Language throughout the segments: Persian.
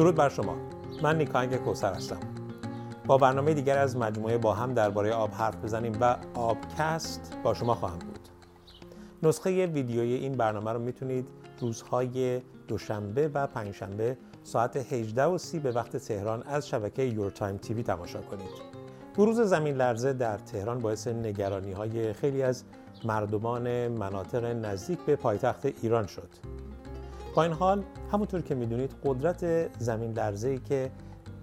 درود بر شما من نیکانگ کوسر هستم با برنامه دیگر از مجموعه با هم درباره آب حرف بزنیم و آبکست با شما خواهم بود نسخه ویدیویی این برنامه رو می‌تونید روزهای دوشنبه و پنجشنبه ساعت 18 و 30 به وقت تهران از شبکه یور تایم تیوی تماشا کنید. بروز زمین لرزه در تهران باعث نگرانی های خیلی از مردمان مناطق نزدیک به پایتخت ایران شد. با این حال همونطور که می‌دونید قدرت زمین لرزه ای که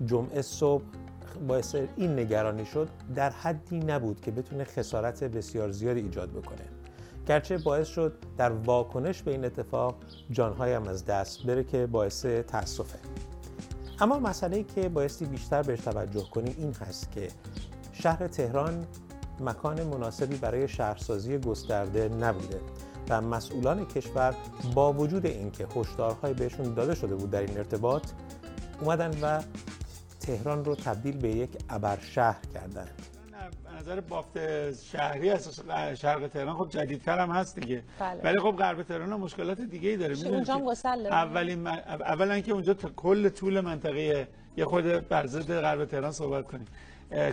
جمعه صبح باعث این نگرانی شد در حدی نبود که بتونه خسارت بسیار زیادی ایجاد بکنه. گرچه باعث شد در واکنش به این اتفاق جانهایم از دست بره که باعث تاسفه اما مسئله که بایستی بیشتر بهش توجه کنیم این هست که شهر تهران مکان مناسبی برای شهرسازی گسترده نبوده. و مسئولان کشور با وجود اینکه هشدارهای بهشون داده شده بود در این ارتباط اومدن و تهران رو تبدیل به یک ابر شهر کردن نظر بافت شهری از شرق تهران خب جدیدتر هم هست دیگه بله. ولی خب غرب تهران هم مشکلات دیگه ای داره اونجا هم؟ اولین من- اولا که اونجا تا کل طول منطقه یه خود بر ضد غرب تهران صحبت کنیم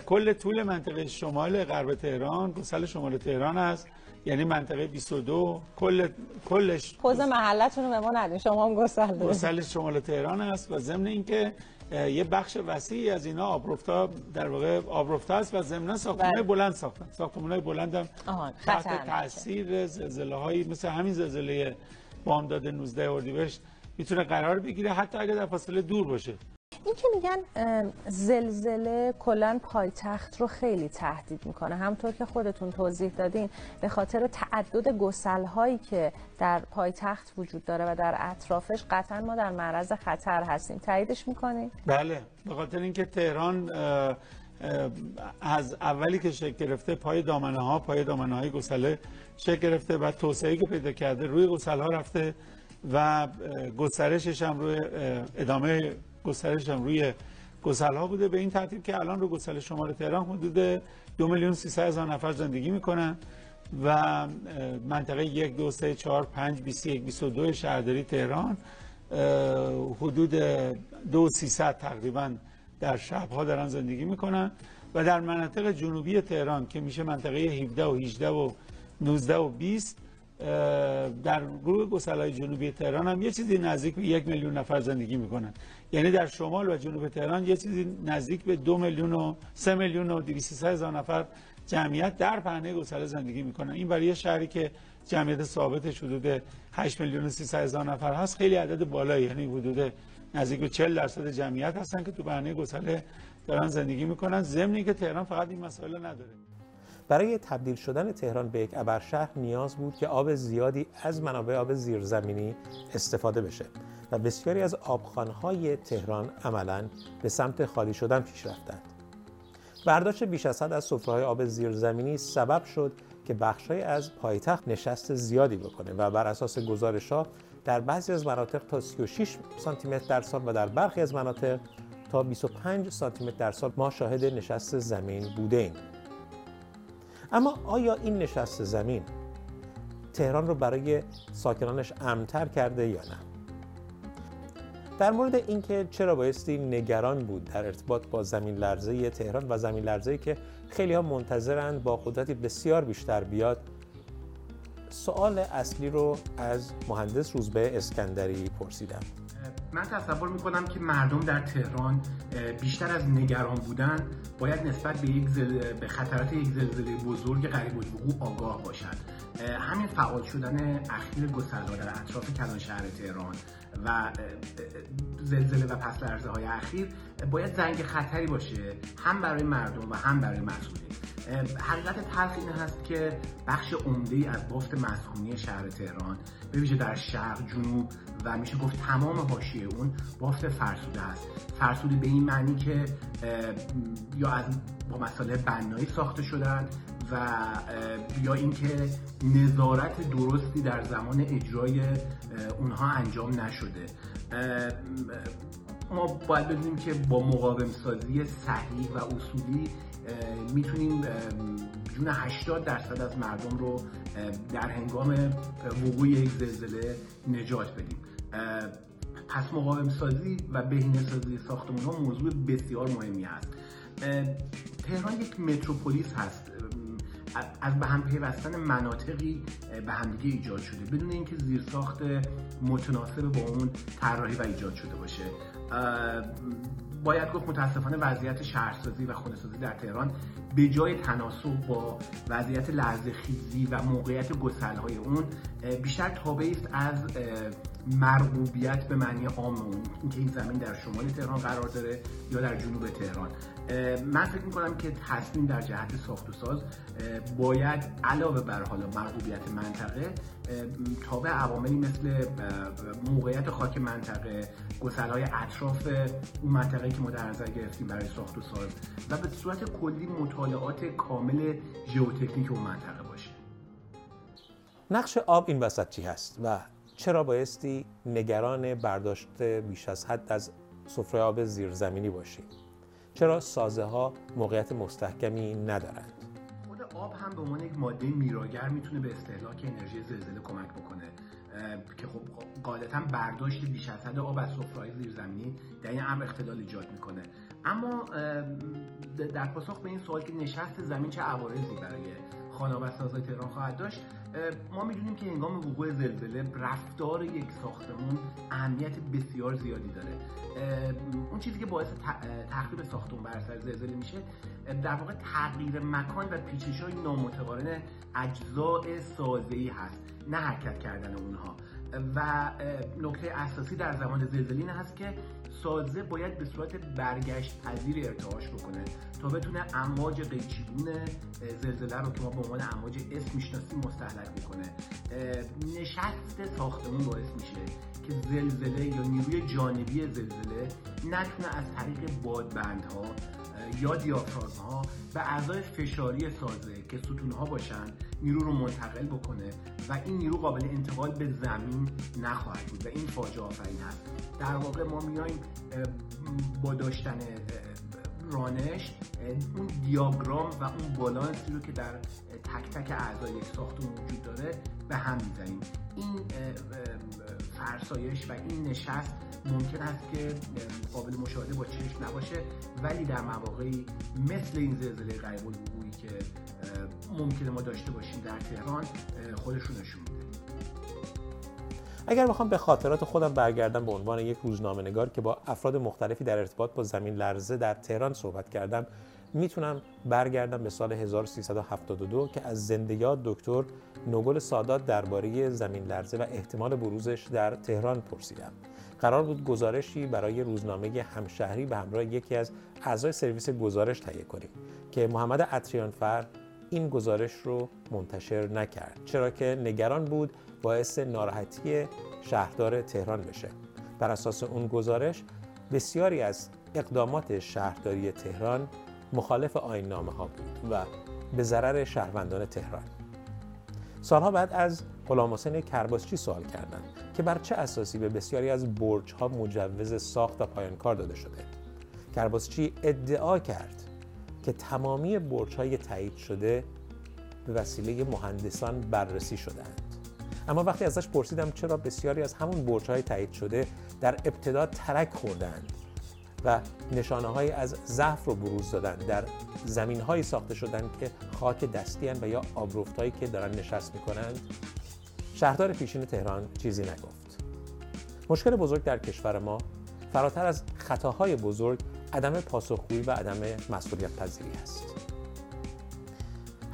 کل طول منطقه شمال غرب تهران گسل شمال تهران است یعنی منطقه 22 کل کلش پوز محلتون رو به ما ندین شما هم گسل دارین گسل شمال تهران است و ضمن اینکه یه بخش وسیعی از اینا آبرفتا در واقع آبرفتا است و ضمن ساختمان بله. بلند ساختن ساختمان های بلند هم تحت. تاثیر زلزله هایی مثل همین زلزله بامداد 19 اردیبهشت می‌تونه قرار بگیره حتی اگر در فاصله دور باشه این که میگن زلزله کلا پایتخت رو خیلی تهدید می‌کنه. همطور که خودتون توضیح دادین به خاطر تعدد گسل هایی که در پایتخت وجود داره و در اطرافش قطعا ما در معرض خطر هستیم. تاییدش می‌کنین؟ بله. به خاطر اینکه تهران از اولی که شکل گرفته پای دامنه ها پای دامنه های گسله شکل گرفته و توسعه که پیدا کرده روی گسل ها رفته و گسترشش هم روی ادامه گسترشش هم روی گسل ها بوده. به این ترتیب که الان رو گسل شمال تهران حدود دو میلیون هزار نفر زندگی می‌کنن و منطقه یک دو سه چهار پنج بیست یک بیست و دو شهرداری تهران حدود دو سیصد تقریبا در شبها دارن زندگی می‌کنن. و در مناطق جنوبی تهران که میشه منطقه 17 و 18 و 19 و 20 اه، در گروه گسلای جنوبی تهران هم یه چیزی نزدیک به یک میلیون نفر زندگی می‌کنن. یعنی در شمال و جنوب تهران یه چیزی نزدیک به دو میلیون و سه میلیون و دویست هزار نفر جمعیت در پهنه گسله زندگی می‌کنن. این برای یه شهری که جمعیت ثابتش حدود 8 میلیون و 300 هزار نفر هست خیلی عدد بالایی یعنی حدود نزدیک به 40 درصد جمعیت هستن که تو پهنه گسله دارن زندگی می‌کنن. ضمن که تهران فقط این مسائل نداره. برای تبدیل شدن تهران به یک ابرشهر نیاز بود که آب زیادی از منابع آب زیرزمینی استفاده بشه و بسیاری از آبخانهای تهران عملا به سمت خالی شدن پیش رفتند. برداشت بیش از حد از سفره‌های آب زیرزمینی سبب شد که بخشهایی از پایتخت نشست زیادی بکنه و بر اساس گزارش‌ها در بعضی از مناطق تا 36 سانتی متر در سال و در برخی از مناطق تا 25 سانتی متر در سال ما شاهد نشست زمین بوده ایم. اما آیا این نشست زمین تهران رو برای ساکنانش امتر کرده یا نه؟ در مورد اینکه چرا بایستی نگران بود در ارتباط با زمین لرزه تهران و زمین لرزه که خیلی ها منتظرند با قدرتی بسیار بیشتر بیاد سوال اصلی رو از مهندس روزبه اسکندری پرسیدم من تصور می‌کنم که مردم در تهران بیشتر از نگران بودن باید نسبت به یک زل... به خطرات یک زلزله بزرگ قریب الوقوع آگاه باشند. همین فعال شدن اخیر گسلا در اطراف کلان شهر تهران و زلزله و پس های اخیر باید زنگ خطری باشه هم برای مردم و هم برای مسئولین. حقیقت تلخ این هست که بخش عمده از بافت مسکونی شهر تهران به ویژه در شرق جنوب و میشه گفت تمام حاشیه اون بافت فرسوده است. فرسوده به این معنی که یا از با مسائل بنایی ساخته شدن و یا اینکه نظارت درستی در زمان اجرای اونها انجام نشده. ما باید بدونیم که با مقاوم سازی صحیح و اصولی می‌تونیم جون 80 درصد از مردم رو در هنگام وقوع یک زلزله نجات بدیم. پس مقاوم سازی و بهینه سازی ساختمان ها موضوع بسیار مهمی هست تهران یک متروپولیس هست. از به هم پیوستن مناطقی به همدیگه ایجاد شده. بدون اینکه زیرساخت متناسب با اون طراحی و ایجاد شده باشه. باید گفت متاسفانه وضعیت شهرسازی و خونه‌سازی در تهران به جای تناسب با وضعیت لحظه خیزی و موقعیت گسلهای اون بیشتر تابعی است از مرغوبیت به معنی عام اون اینکه این زمین در شمال تهران قرار داره یا در جنوب تهران. من فکر می‌کنم که تصمیم در جهت ساخت و ساز باید علاوه بر حالا مرغوبیت منطقه تابع عواملی مثل موقعیت خاک منطقه های اطراف اون منطقه که ما در نظر گرفتیم برای ساخت و ساز و به صورت کلی مطالعات کامل ژئوتکنیک اون منطقه باشه. نقش آب این وسط چی هست و چرا بایستی نگران برداشت بیش از حد از سفره آب زیرزمینی باشیم چرا سازه ها موقعیت مستحکمی ندارند؟ خود آب هم به عنوان یک ماده میراگر می‌تونه به استهلاک انرژی زلزله کمک بکنه. که خب قاعدتا برداشت بیش از حد آب از سفره‌های زیرزمینی در این امر اختلال ایجاد می‌کنه. اما در پاسخ به این سوال که نشست زمین چه عوارضی برای خانه و سازهای تهران خواهد داشت ما می‌دونیم که هنگام وقوع زلزله رفتار یک ساختمون اهمیت بسیار زیادی داره. اون چیزی که باعث تخریب ساختمون بر اثر زلزله میشه در واقع تغییر مکان و پیچش های نامتقارن اجزاء سازه‌ای هست نه حرکت کردن اونها. و نکته اساسی در زمان زلزله این هست که سازه باید به صورت برگشت پذیر ارتعاش بکنه تا بتونه امواج قیچیگون زلزله رو که ما به عنوان امواج اسم می‌شناسیم مستحلک بکنه. نشست ساختمون باعث میشه که زلزله یا نیروی جانبی زلزله نتونه از طریق بادبندها یا دیافراگم ها به اعضای فشاری سازه که ستون ها باشن نیرو رو منتقل بکنه و این نیرو قابل انتقال به زمین نخواهد بود و این فاجعه آفرین هست در واقع ما میایم با داشتن رانش اون دیاگرام و اون بالانسی رو که در تک تک اعضای یک ساختمون وجود داره به هم می‌زنیم. این فرسایش و این نشست ممکن است که قابل مشاهده با چشم نباشه ولی در مواقعی مثل این زلزله الوقوعی که ممکنه ما داشته باشیم در تهران خودشون نشون میده اگر بخوام به خاطرات خودم برگردم به عنوان یک روزنامه نگار که با افراد مختلفی در ارتباط با زمین لرزه در تهران صحبت کردم می‌تونم برگردم به سال 1372 که از زنده یاد دکتر نوگل سادات درباره زمین لرزه و احتمال بروزش در تهران پرسیدم. قرار بود گزارشی برای روزنامه همشهری به همراه یکی از اعضای سرویس گزارش تهیه کنیم که محمد عطریانفر این گزارش رو منتشر نکرد چرا که نگران بود باعث ناراحتی شهردار تهران بشه. بر اساس اون گزارش بسیاری از اقدامات شهرداری تهران مخالف آین نامه ها بود و به ضرر شهروندان تهران. سالها بعد از غلام حسین کرباسچی سوال کردند که بر چه اساسی به بسیاری از برج ها مجوز ساخت و پایان کار داده شده. کرباسچی ادعا کرد که تمامی برج های تایید شده به وسیله مهندسان بررسی شدند اما وقتی ازش پرسیدم چرا بسیاری از همون برج های تایید شده در ابتدا ترک خوردند و نشانه های از ضعف رو بروز دادن در زمین هایی ساخته شدن که خاک دستی و یا آبرفت هایی که دارن نشست می‌کنند شهردار پیشین تهران چیزی نگفت. مشکل بزرگ در کشور ما فراتر از خطاهای بزرگ عدم پاسخگویی و عدم مسئولیت پذیری است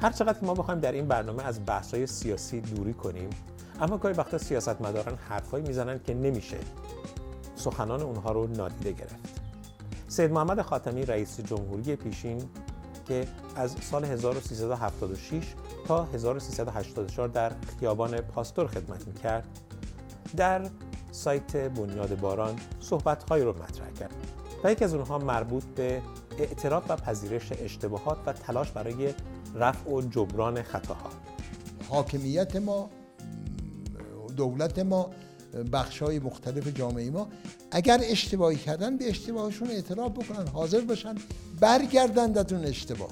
هر چقدر که ما بخوایم در این برنامه از بحث‌های سیاسی دوری کنیم اما گاهی وقتا سیاستمداران حرفایی می‌زنن که نمیشه سخنان اونها رو نادیده گرفت. سید محمد خاتمی رئیس جمهوری پیشین که از سال 1376 تا 1384 در خیابان پاستور خدمت می‌کرد در سایت بنیاد باران صحبتهایی رو مطرح کرد. و یکی از اونها مربوط به اعتراف و پذیرش اشتباهات و تلاش برای رفع و جبران خطاها. حاکمیت ما دولت ما بخش های مختلف جامعه ما اگر اشتباهی کردن به اشتباهشون اعتراف بکنن حاضر باشن برگردن از اون اشتباه.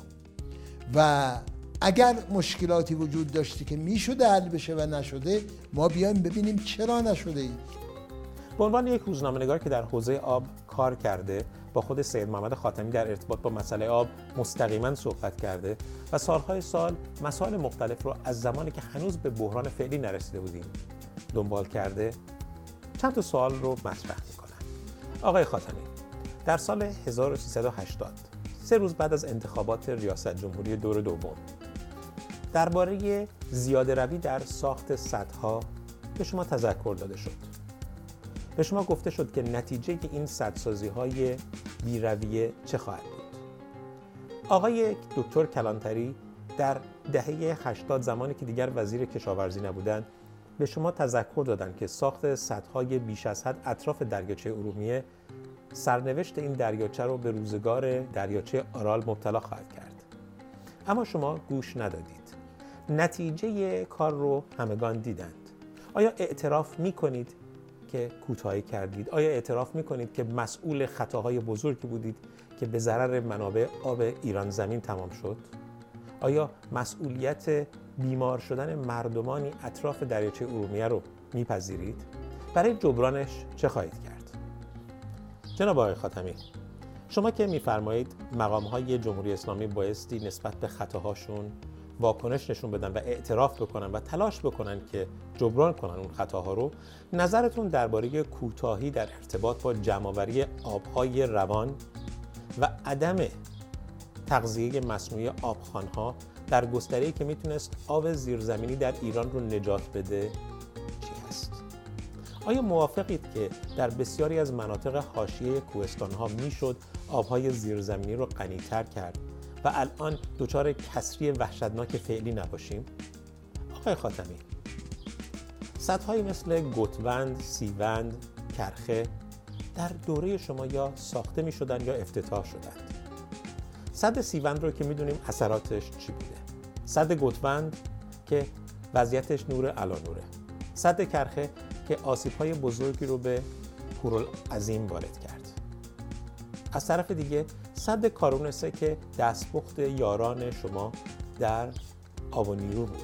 و اگر مشکلاتی وجود داشته که می‌شده حل بشه و نشده ما بیایم ببینیم چرا نشده ای. به عنوان یک روزنامه‌نگار که در حوزه آب کار کرده با خود سید محمد خاتمی در ارتباط با مسئله آب مستقیما صحبت کرده و سالهای سال مسائل مختلف رو از زمانی که هنوز به بحران فعلی نرسیده بودیم دنبال کرده چند تا سوال رو مطرح می‌کنن. آقای خاتمی در سال 1380 سه روز بعد از انتخابات ریاست جمهوری دور دوم درباره زیاده روی در ساخت سدها به شما تذکر داده شد. به شما گفته شد که نتیجه این سدسازی های بیرویه چه خواهد بود. آقای دکتر کلانتری در دهه 80 زمانی که دیگر وزیر کشاورزی نبودند به شما تذکر دادند که ساخت سدهای بیش از حد اطراف دریاچه ارومیه سرنوشت این دریاچه رو به روزگار دریاچه آرال مبتلا خواهد کرد. اما شما گوش ندادید. نتیجه کار رو همگان دیدند. آیا اعتراف می کنید که کوتاهی کردید. آیا اعتراف می‌کنید که مسئول خطاهای بزرگی بودید که به ضرر منابع آب ایران زمین تمام شد؟ آیا مسئولیت بیمار شدن مردمانی اطراف دریاچه ارومیه رو میپذیرید؟ برای جبرانش چه خواهید کرد؟ جناب آقای خاتمی شما که میفرمایید مقام های جمهوری اسلامی بایستی نسبت به خطاهاشون واکنش نشون بدن و اعتراف بکنن و تلاش بکنن که جبران کنن اون خطاها رو نظرتون درباره کوتاهی در ارتباط با جمعآوری آبهای روان و عدم تغذیه مصنوعی آبخانها در گستره‌ای که می‌تونست آب زیرزمینی در ایران رو نجات بده چی هست؟ آیا موافقید که در بسیاری از مناطق حاشیه کوهستانها می‌شد آبهای زیرزمینی رو غنیتر کرد و الان دچار کسری وحشتناک فعلی نباشیم؟ آقای خاتمی سدهایی مثل گتوند، سیوند، کرخه در دوره شما یا ساخته می شدن یا افتتاح شدند؟ صد سیوند رو که می‌دونیم اثراتش چی بوده؟ صد گتوند که وضعیتش نور علا نوره صد کرخه که آسیب های بزرگی رو به عظیم وارد کرد. از طرف دیگه صد کارونسه که دستپخت یاران شما در آب بود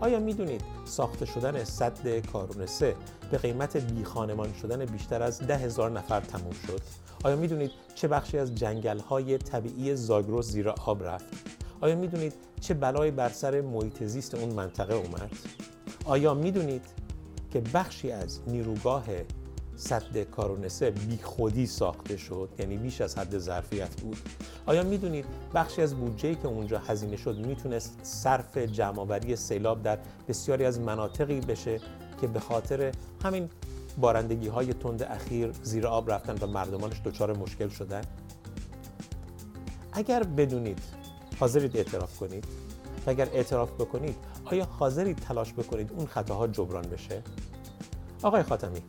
آیا می‌دونید ساخته شدن صد کارونسه به قیمت بیخانمان شدن بیشتر از ده هزار نفر تموم شد؟ آیا می‌دونید چه بخشی از جنگل های طبیعی زاگرس زیر آب رفت؟ آیا می‌دونید چه بلایی بر سر محیط زیست اون منطقه اومد؟ آیا می‌دونید که بخشی از نیروگاه صد کارونسه بی خودی ساخته شد یعنی بیش از حد ظرفیت بود. آیا می‌دونید بخشی از بودجه که اونجا هزینه شد می‌تونست صرف جمعآوری سیلاب در بسیاری از مناطقی بشه که به خاطر همین بارندگی های تند اخیر زیر آب رفتن و مردمانش دچار مشکل شدن؟ اگر بدونید حاضرید اعتراف کنید. و اگر اعتراف بکنید آیا حاضرید تلاش بکنید اون خطاها جبران بشه؟ آقای خاتمی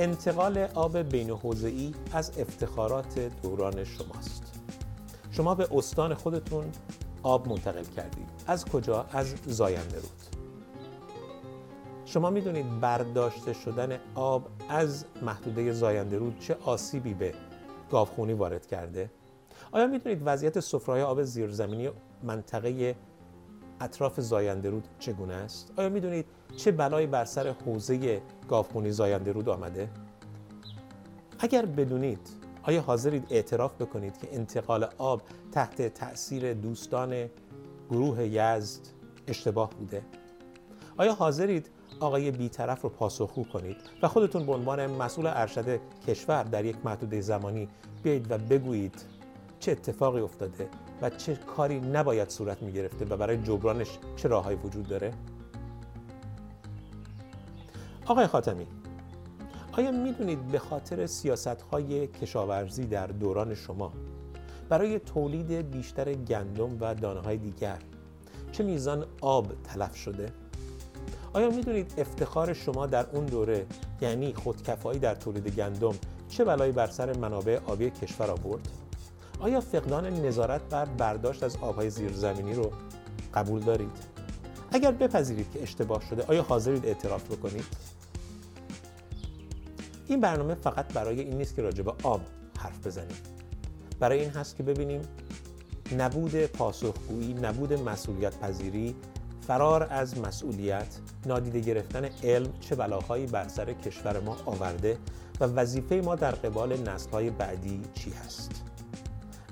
انتقال آب بین ای از افتخارات دوران شماست شما به استان خودتون آب منتقل کردید از کجا؟ از زاینده رود شما می‌دونید برداشته شدن آب از محدوده زاینده رود چه آسیبی به گاوخونی وارد کرده؟ آیا می‌دونید وضعیت سفرهای آب زیرزمینی منطقه اطراف زاینده رود چگونه است؟ آیا می‌دونید چه بلایی بر سر حوزه گاوخونی زاینده رود آمده؟ اگر بدونید آیا حاضرید اعتراف بکنید که انتقال آب تحت تأثیر دوستان گروه یزد اشتباه بوده؟ آیا حاضرید آقای بیطرف رو پاسخگو کنید و خودتون به عنوان مسئول ارشد کشور در یک محدوده زمانی بیایید و بگویید چه اتفاقی افتاده و چه کاری نباید صورت می گرفته و برای جبرانش چه راههایی وجود داره؟ آقای خاتمی آیا می‌دونید به خاطر سیاست های کشاورزی در دوران شما برای تولید بیشتر گندم و دانه های دیگر چه میزان آب تلف شده؟ آیا می‌دونید افتخار شما در اون دوره یعنی خودکفایی در تولید گندم چه بلایی بر سر منابع آبی کشور آورد؟ آیا فقدان نظارت بر برداشت از آبهای زیرزمینی رو قبول دارید؟ اگر بپذیرید که اشتباه شده آیا حاضرید اعتراف بکنید؟ این برنامه فقط برای این نیست که راجع به آب حرف بزنیم برای این هست که ببینیم نبود پاسخگویی نبود مسئولیت پذیری فرار از مسئولیت نادیده گرفتن علم چه بلاهایی بر سر کشور ما آورده و وظیفه ما در قبال نسل‌های بعدی چی هست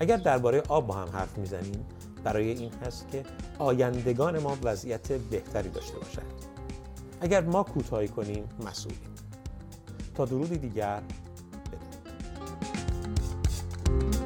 اگر درباره آب با هم حرف می‌زنیم برای این هست که آیندگان ما وضعیت بهتری داشته باشند. اگر ما کوتاهی کنیم مسئولیم. تا درودی دیگر بدون